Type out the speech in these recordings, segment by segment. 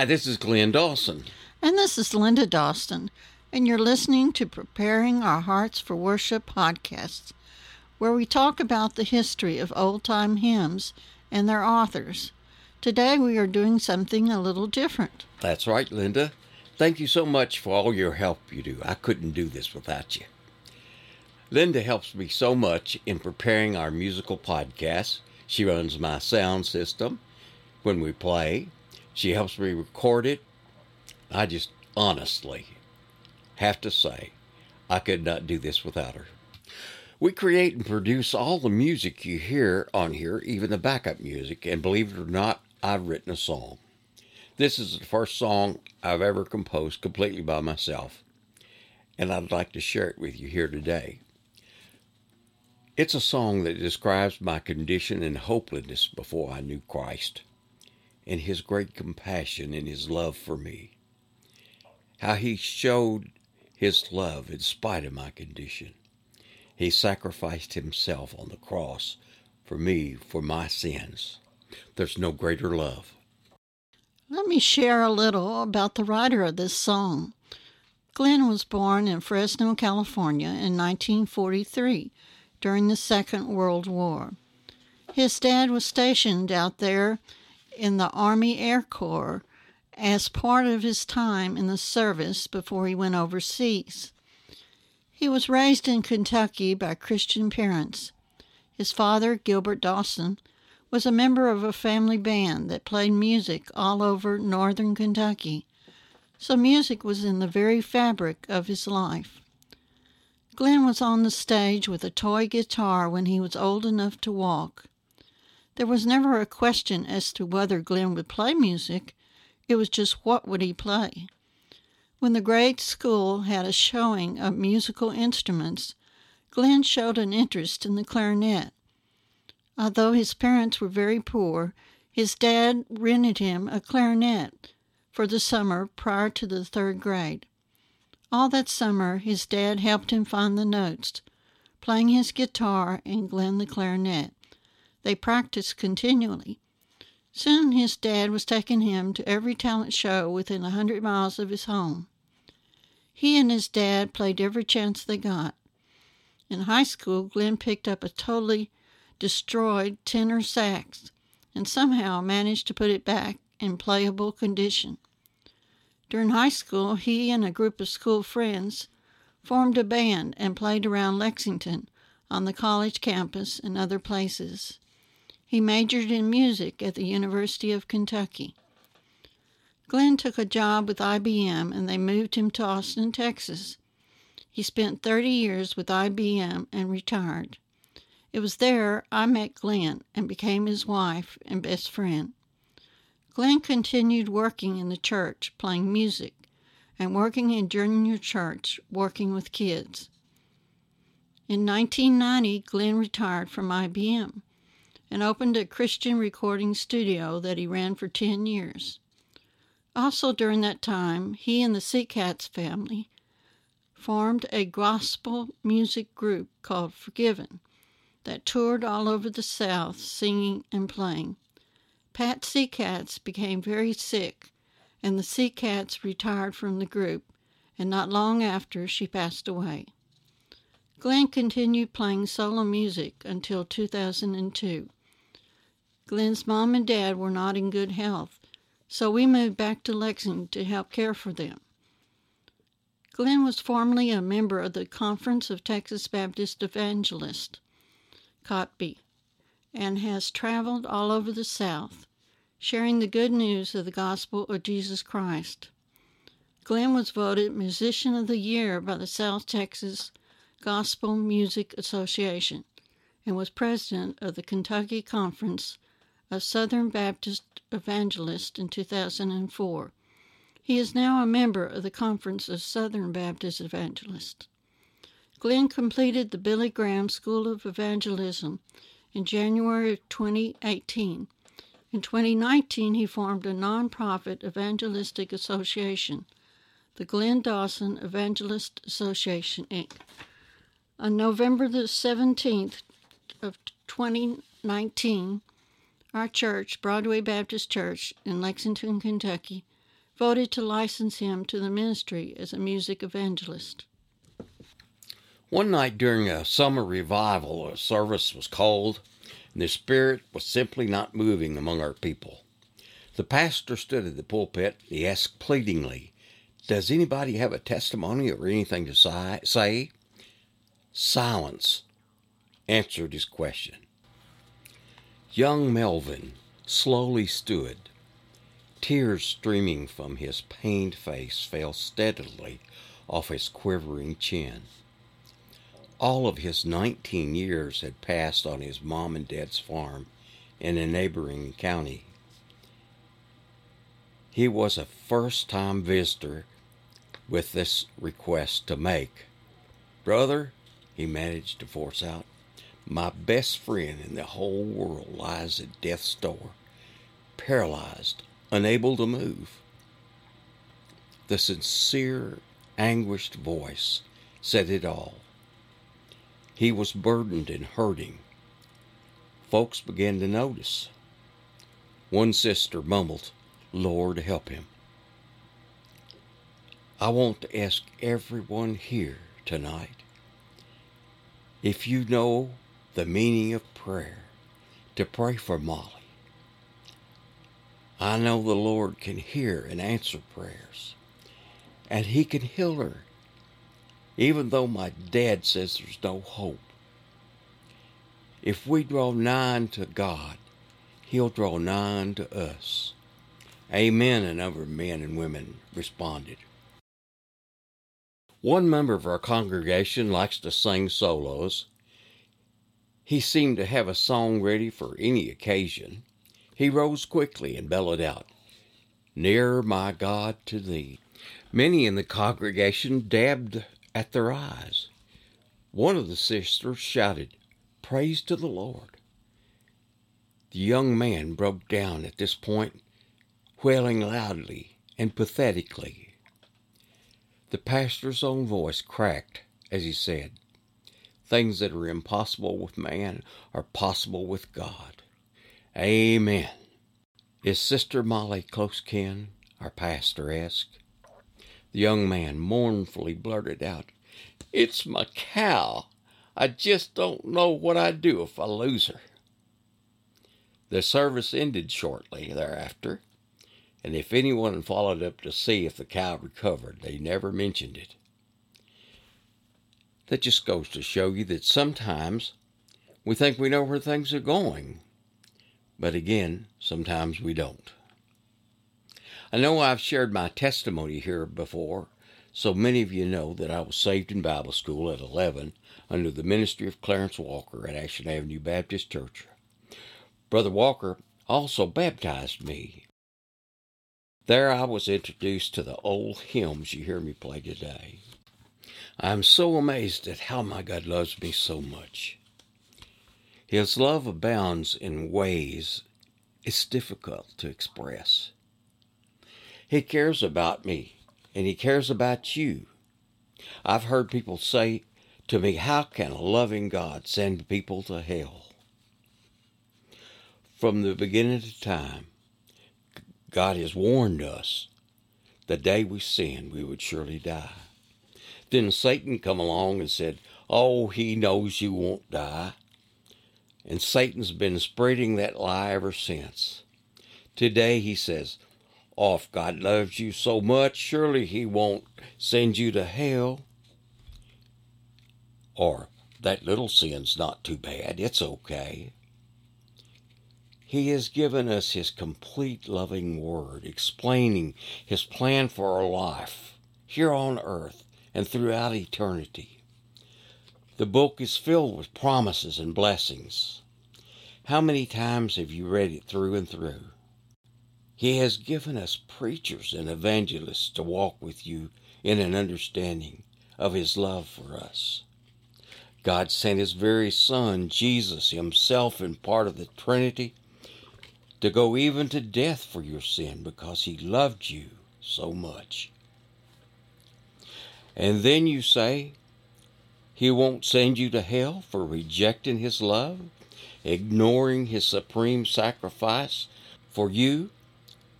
Hi, this is Glenn Dawson. And this is Linda Dawson, and you're listening to Preparing Our Hearts for Worship podcasts, where we talk about the history of old time hymns and their authors. Today we are doing something a little different. That's right, Linda. Thank you so much for all your help you do. I couldn't do this without you. Linda helps me so much in preparing our musical podcasts. She runs my sound system when we play. She helps me record it. I just honestly have to say, I could not do this without her. We create and produce all the music you hear on here, even the backup music, and believe it or not, I've written a song. This is the first song I've ever composed completely by myself, and I'd like to share it with you here today. It's a song that describes my condition and hopelessness before I knew Christ, and His great compassion and His love for me. How He showed His love in spite of my condition. He sacrificed Himself on the cross for me, for my sins. There's no greater love. Let me share a little about the writer of this song. Glenn was born in Fresno, California in 1943 during the Second World War. His dad was stationed out there in the Army Air Corps as part of his time in the service before he went overseas. He was raised in Kentucky by Christian parents. His father, Gilbert Dawson, was a member of a family band that played music all over northern Kentucky, so music was in the very fabric of his life. Glenn was on the stage with a toy guitar when he was old enough to walk. There was never a question as to whether Glenn would play music, it was just what would he play. When the grade school had a showing of musical instruments, Glenn showed an interest in the clarinet. Although his parents were very poor, his dad rented him a clarinet for the summer prior to the third grade. All that summer, his dad helped him find the notes, playing his guitar and Glenn the clarinet. They practiced continually. Soon his dad was taking him to every talent show within a hundred miles of his home. He and his dad played every chance they got. In high school, Glenn picked up a totally destroyed tenor sax and somehow managed to put it back in playable condition. During high school, he and a group of school friends formed a band and played around Lexington on the college campus and other places. He majored in music at the University of Kentucky. Glenn took a job with IBM and they moved him to Austin, Texas. He spent 30 years with IBM and retired. It was there I met Glenn and became his wife and best friend. Glenn continued working in the church, playing music, and working in junior church, working with kids. In 1990, Glenn retired from IBM and opened a Christian recording studio that he ran for 10 years. Also, during that time, he and the Seacats family formed a gospel music group called Forgiven that toured all over the South singing and playing. Pat Seacats became very sick, and the Seacats retired from the group, and not long after she passed away. Glenn continued playing solo music until 2002. Glenn's mom and dad were not in good health, so we moved back to Lexington to help care for them. Glenn was formerly a member of the Conference of Texas Baptist Evangelists. Cotby, and has traveled all over the South, sharing the good news of the gospel of Jesus Christ. Glenn was voted Musician of the Year by the South Texas Gospel Music Association and was president of the Kentucky Conference of Southern Baptist evangelist in 2004. He is now a member of the Conference of Southern Baptist Evangelists. Glenn completed the Billy Graham School of Evangelism in January of 2018. In 2019, he formed a nonprofit evangelistic association, the Glenn Dawson Evangelist Association, Inc. On November the 17th of 2019, our church, Broadway Baptist Church in Lexington, Kentucky, voted to license him to the ministry as a music evangelist. One night during a summer revival, a service was called, and the Spirit was simply not moving among our people. The pastor stood at the pulpit. He asked pleadingly, Does anybody have a testimony or anything to say? Silence answered his question. Young Melvin slowly stood. Tears streaming from his pained face fell steadily off his quivering chin. All of his 19 years had passed on his mom and dad's farm in a neighboring county. He was a first time visitor with this request to make. Brother, he managed to force out, my best friend in the whole world lies at death's door, paralyzed, unable to move. The sincere, anguished voice said it all. He was burdened and hurting. Folks began to notice. One sister mumbled, Lord, help him. I want to ask everyone here tonight if you know the meaning of prayer, to pray for Molly. I know the Lord can hear and answer prayers, and He can heal her, even though my dad says there's no hope. If we draw nigh to God, He'll draw nigh to us. Amen, a number of men and women responded. One member of our congregation likes to sing solos, he seemed to have a song ready for any occasion. He rose quickly and bellowed out, Near my God to thee. Many in the congregation dabbed at their eyes. One of the sisters shouted, Praise to the Lord. The young man broke down at this point, wailing loudly and pathetically. The pastor's own voice cracked as he said, Things that are impossible with man are possible with God. Amen. Is Sister Molly close kin? Our pastor asked. The young man mournfully blurted out, It's my cow. I just don't know what I'd do if I lose her. The service ended shortly thereafter, and if anyone followed up to see if the cow recovered, they never mentioned it. That just goes to show you that sometimes we think we know where things are going, but again, sometimes we don't. I know I've shared my testimony here before, so many of you know that I was saved in Bible school at 11 under the ministry of Clarence Walker at Ashland Avenue Baptist Church. Brother Walker also baptized me. There I was introduced to the old hymns you hear me play today. I'm so amazed at how my God loves me so much. His love abounds in ways it's difficult to express. He cares about me, and He cares about you. I've heard people say to me, How can a loving God send people to hell? From the beginning of time, God has warned us the day we sinned, we would surely die. Then Satan come along and said, Oh, he knows you won't die. And Satan's been spreading that lie ever since. Today he says, Oh, if God loves you so much, surely he won't send you to hell. Or, that little sin's not too bad, it's okay. He has given us His complete loving word, explaining His plan for our life here on earth and throughout eternity. The book is filled with promises and blessings. How many times have you read it through and through? He has given us preachers and evangelists to walk with you in an understanding of His love for us. God sent His very Son, Jesus Himself, in part of the Trinity, to go even to death for your sin because He loved you so much. And then you say, He won't send you to hell for rejecting His love, ignoring His supreme sacrifice for you?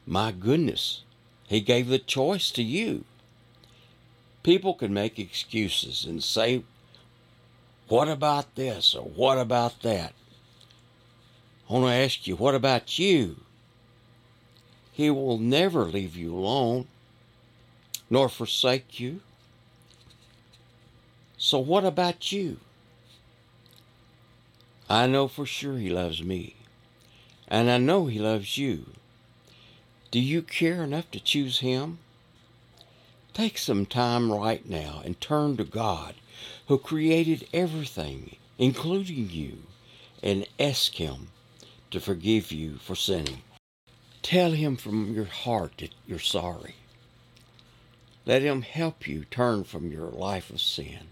My goodness, He gave the choice to you. People can make excuses and say, What about this or what about that? I want to ask you, what about you? He will never leave you alone nor forsake you. So, what about you? I know for sure He loves me, and I know He loves you. Do you care enough to choose Him? Take some time right now and turn to God, who created everything, including you, and ask Him to forgive you for sinning. Tell Him from your heart that you're sorry. Let Him help you turn from your life of sin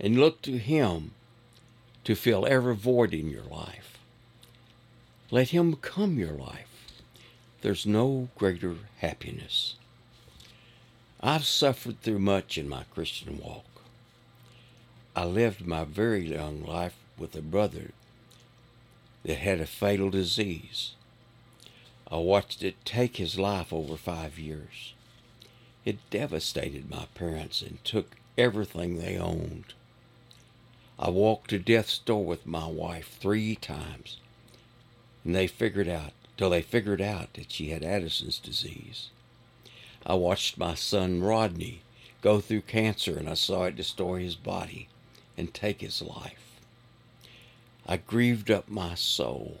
and look to Him to fill every void in your life. Let Him become your life. There's no greater happiness. I've suffered through much in my Christian walk. I lived my very young life with a brother that had a fatal disease. I watched it take his life over five years. It devastated my parents and took everything they owned. I walked to death's door with my wife three times, and they figured out, till they figured out that she had Addison's disease. I watched my son Rodney go through cancer, and I saw it destroy his body and take his life. I grieved up my soul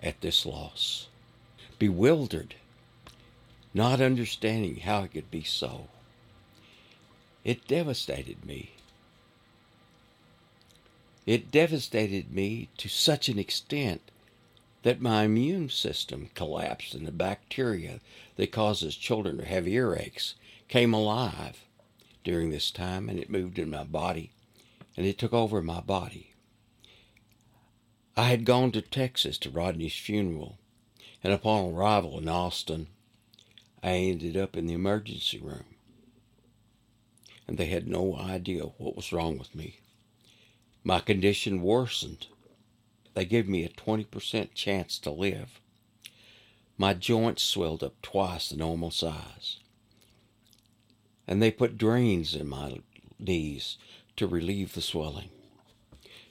at this loss, bewildered, not understanding how it could be so. It devastated me. It devastated me to such an extent that my immune system collapsed and the bacteria that causes children to have earaches came alive during this time and it moved in my body and it took over my body. I had gone to Texas to Rodney's funeral and upon arrival in Austin, I ended up in the emergency room. And they had no idea what was wrong with me. My condition worsened. They gave me a 20% chance to live. My joints swelled up twice the normal size. And they put drains in my knees to relieve the swelling.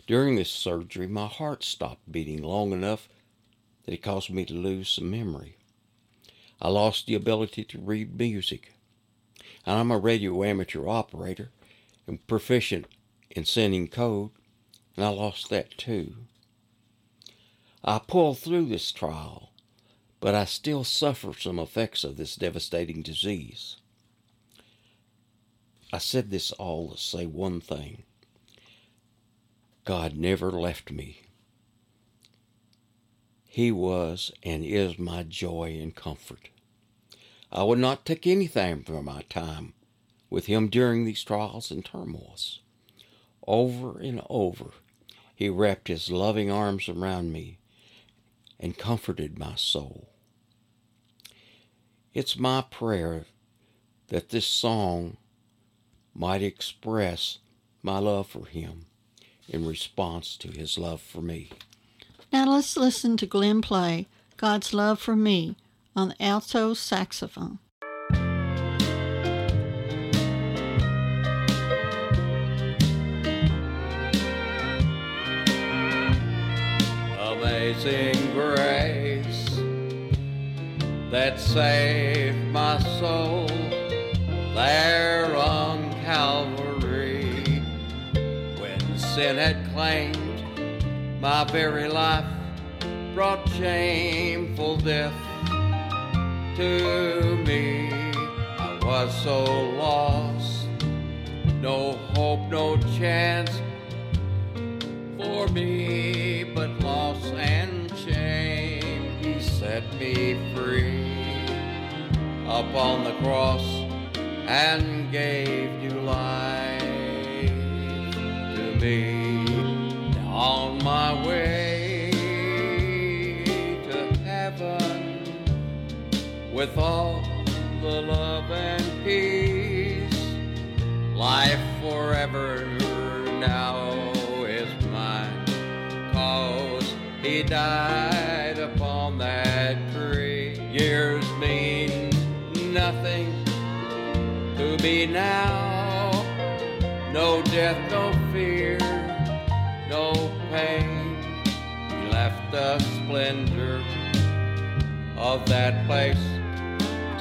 During this surgery, my heart stopped beating long enough that it caused me to lose some memory. I lost the ability to read music. And I'm a radio amateur operator and proficient in sending code and I lost that too. I pulled through this trial, but I still suffer some effects of this devastating disease. I said this all to say one thing God never left me. He was and is my joy and comfort. I would not take anything for my time with Him during these trials and turmoils. Over and over, he wrapped his loving arms around me and comforted my soul. It's my prayer that this song might express my love for him in response to his love for me. Now let's listen to Glenn play God's Love for Me on the alto saxophone. Amazing grace that saved my soul there on Calvary. When sin had claimed my very life brought shameful death to me. I was so lost no hope no chance for me, but set me free upon the cross and gave new life to me. On my way to heaven with all the love and peace, life forever now he died upon that tree. Me now. No death, no fear, no pain. He left the splendor of that place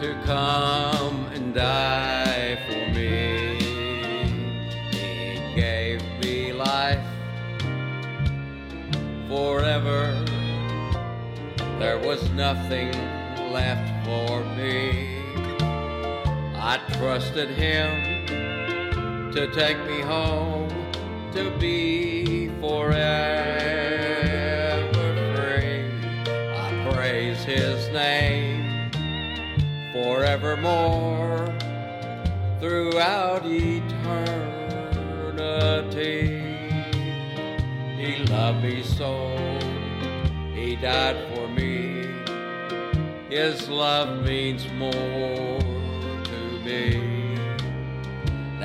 to come and die for me. He gave me life forever. There was nothing left for me. I trusted him to take me home to be forever free. I praise his name forevermore throughout eternity. He loved me so, he died for me. His love means more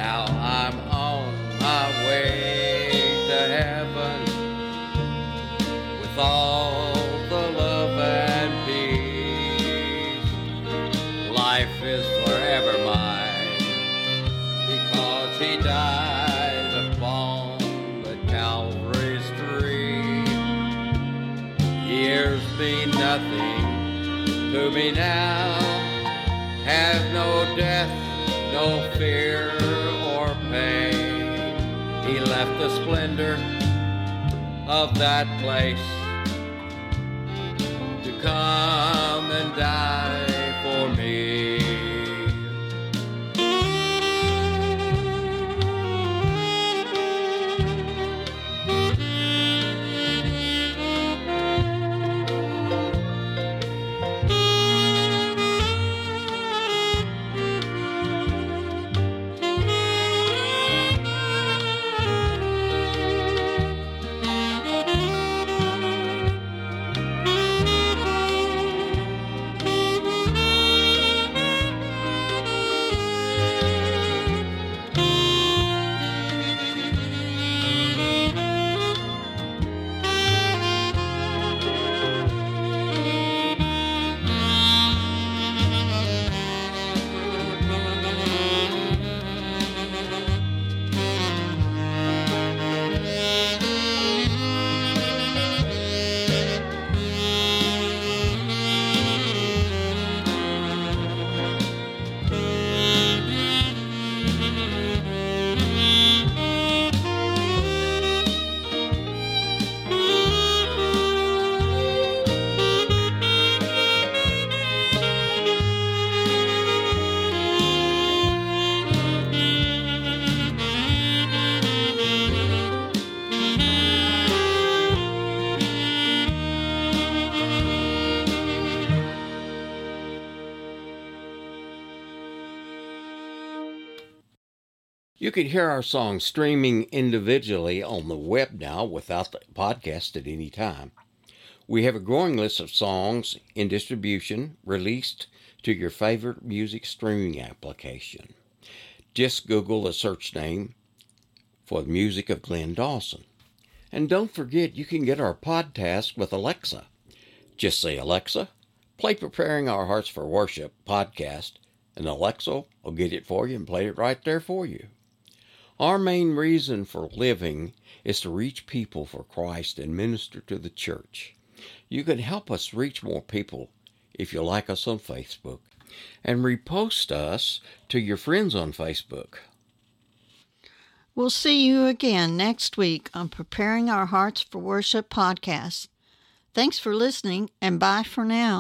Now I'm on my way to heaven with all the love and peace. Life is forever mine because he died upon the Calvary's tree. Years mean nothing to me now. Have no death, no fear the splendor of that place You can hear our songs streaming individually on the web now without the podcast at any time. We have a growing list of songs in distribution released to your favorite music streaming application. Just Google the search name for the music of Glenn Dawson. And don't forget, you can get our podcast with Alexa. Just say, Alexa, play Preparing Our Hearts for Worship podcast, and Alexa will get it for you and play it right there for you. Our main reason for living is to reach people for Christ and minister to the church. You can help us reach more people if you like us on Facebook and repost us to your friends on Facebook. We'll see you again next week on Preparing Our Hearts for Worship podcast. Thanks for listening and bye for now.